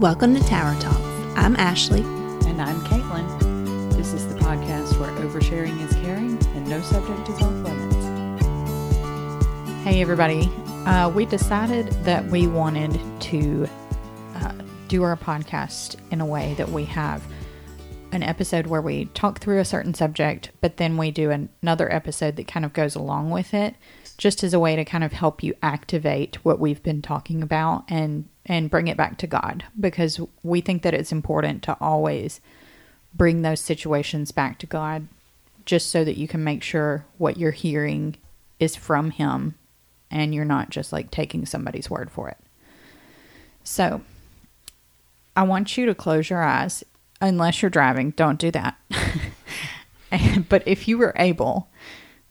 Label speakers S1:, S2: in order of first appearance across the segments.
S1: Welcome to Tower Talk. I'm Ashley.
S2: And I'm Caitlin. This is the podcast where oversharing is caring and no subject is off limits. Hey, everybody. Uh, we decided that we wanted to uh, do our podcast in a way that we have an episode where we talk through a certain subject, but then we do another episode that kind of goes along with it, just as a way to kind of help you activate what we've been talking about and and bring it back to God because we think that it's important to always bring those situations back to God just so that you can make sure what you're hearing is from him and you're not just like taking somebody's word for it. So, I want you to close your eyes unless you're driving, don't do that. but if you were able,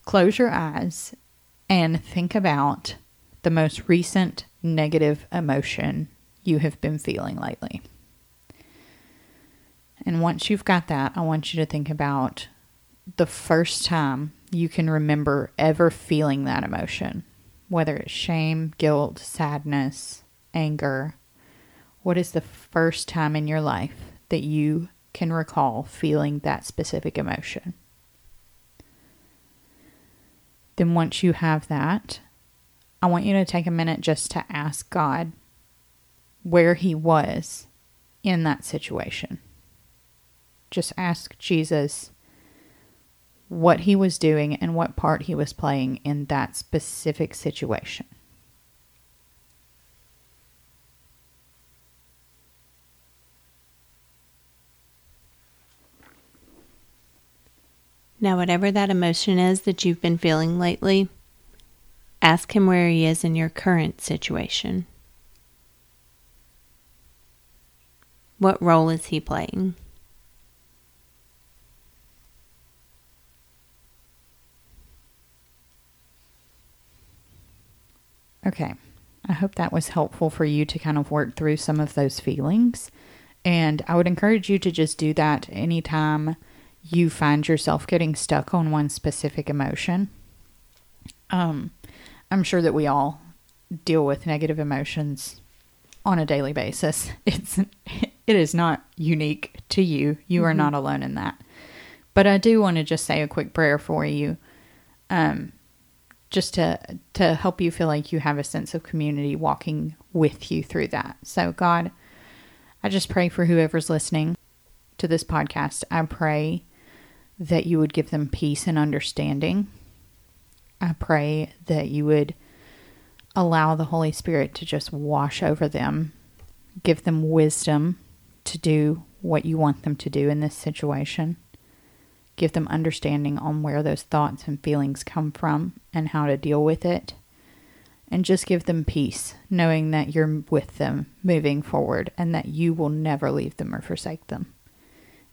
S2: close your eyes and think about the most recent negative emotion you have been feeling lately. And once you've got that, I want you to think about the first time you can remember ever feeling that emotion, whether it's shame, guilt, sadness, anger. What is the first time in your life that you can recall feeling that specific emotion? Then, once you have that, I want you to take a minute just to ask God where He was in that situation. Just ask Jesus what He was doing and what part He was playing in that specific situation.
S1: Now, whatever that emotion is that you've been feeling lately, ask him where he is in your current situation. What role is he playing?
S2: Okay. I hope that was helpful for you to kind of work through some of those feelings. And I would encourage you to just do that anytime you find yourself getting stuck on one specific emotion. Um, I'm sure that we all deal with negative emotions on a daily basis. It's it is not unique to you. You mm-hmm. are not alone in that. But I do want to just say a quick prayer for you. Um just to to help you feel like you have a sense of community walking with you through that. So God, I just pray for whoever's listening to this podcast. I pray that you would give them peace and understanding. I pray that you would allow the Holy Spirit to just wash over them, give them wisdom to do what you want them to do in this situation, give them understanding on where those thoughts and feelings come from and how to deal with it, and just give them peace, knowing that you're with them moving forward and that you will never leave them or forsake them.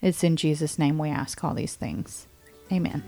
S2: It's in Jesus' name we ask all these things. Amen.